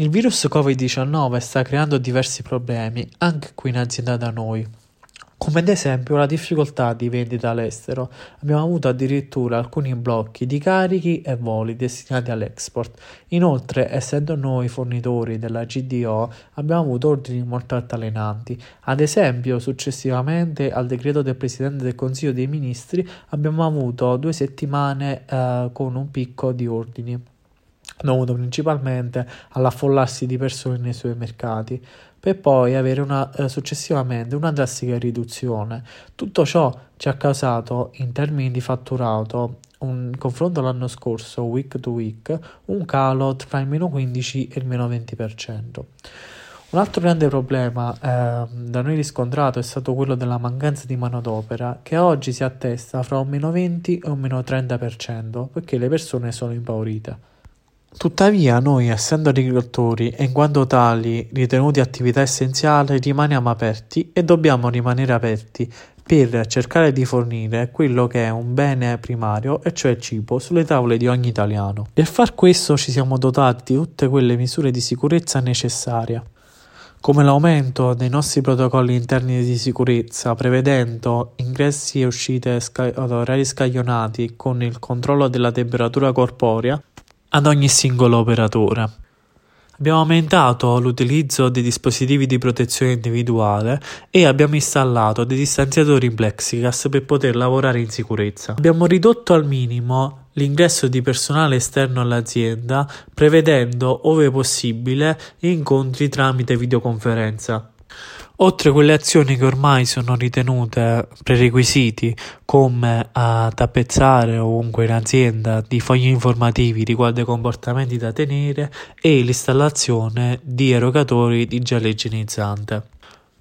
Il virus Covid-19 sta creando diversi problemi anche qui in azienda da noi, come ad esempio la difficoltà di vendita all'estero. Abbiamo avuto addirittura alcuni blocchi di carichi e voli destinati all'export. Inoltre, essendo noi fornitori della GDO, abbiamo avuto ordini molto altalenanti. Ad esempio, successivamente al decreto del Presidente del Consiglio dei Ministri, abbiamo avuto due settimane eh, con un picco di ordini dovuto principalmente all'affollarsi di persone nei supermercati, per poi avere una, eh, successivamente una drastica riduzione. Tutto ciò ci ha causato, in termini di fatturato, un confronto all'anno scorso, week to week, un calo tra il meno 15 e il meno 20%. Un altro grande problema eh, da noi riscontrato è stato quello della mancanza di manodopera, che oggi si attesta fra un meno 20 e un meno 30%, perché le persone sono impaurite. Tuttavia noi, essendo agricoltori e in quanto tali ritenuti attività essenziale, rimaniamo aperti e dobbiamo rimanere aperti per cercare di fornire quello che è un bene primario, e cioè il cibo, sulle tavole di ogni italiano. Per far questo ci siamo dotati di tutte quelle misure di sicurezza necessarie, come l'aumento dei nostri protocolli interni di sicurezza, prevedendo ingressi e uscite sca- orari scaglionati con il controllo della temperatura corporea, ad ogni singolo operatore. Abbiamo aumentato l'utilizzo dei dispositivi di protezione individuale e abbiamo installato dei distanziatori in plexiglass per poter lavorare in sicurezza. Abbiamo ridotto al minimo l'ingresso di personale esterno all'azienda, prevedendo, ove possibile, incontri tramite videoconferenza. Oltre quelle azioni che ormai sono ritenute prerequisiti come a tappezzare ovunque in azienda di fogli informativi riguardo ai comportamenti da tenere e l'installazione di erogatori di gel igienizzante.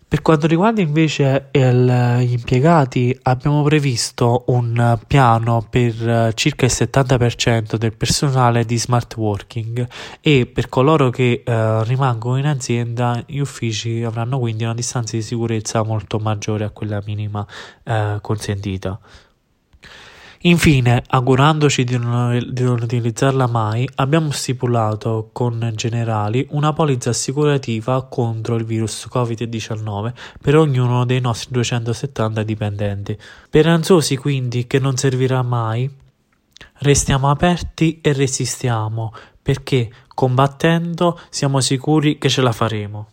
Per quanto riguarda invece gli impiegati, abbiamo previsto un piano per circa il 70% del personale di smart working e per coloro che eh, rimangono in azienda, gli uffici avranno quindi una distanza di sicurezza molto maggiore a quella minima eh, consentita. Infine, augurandoci di non, di non, utilizzarla mai, abbiamo stipulato con Generali una polizza assicurativa contro il virus Covid-19 per ognuno dei nostri 270 dipendenti. Speranzosi quindi che non servirà mai, restiamo aperti e resistiamo perché combattendo siamo sicuri che ce la faremo.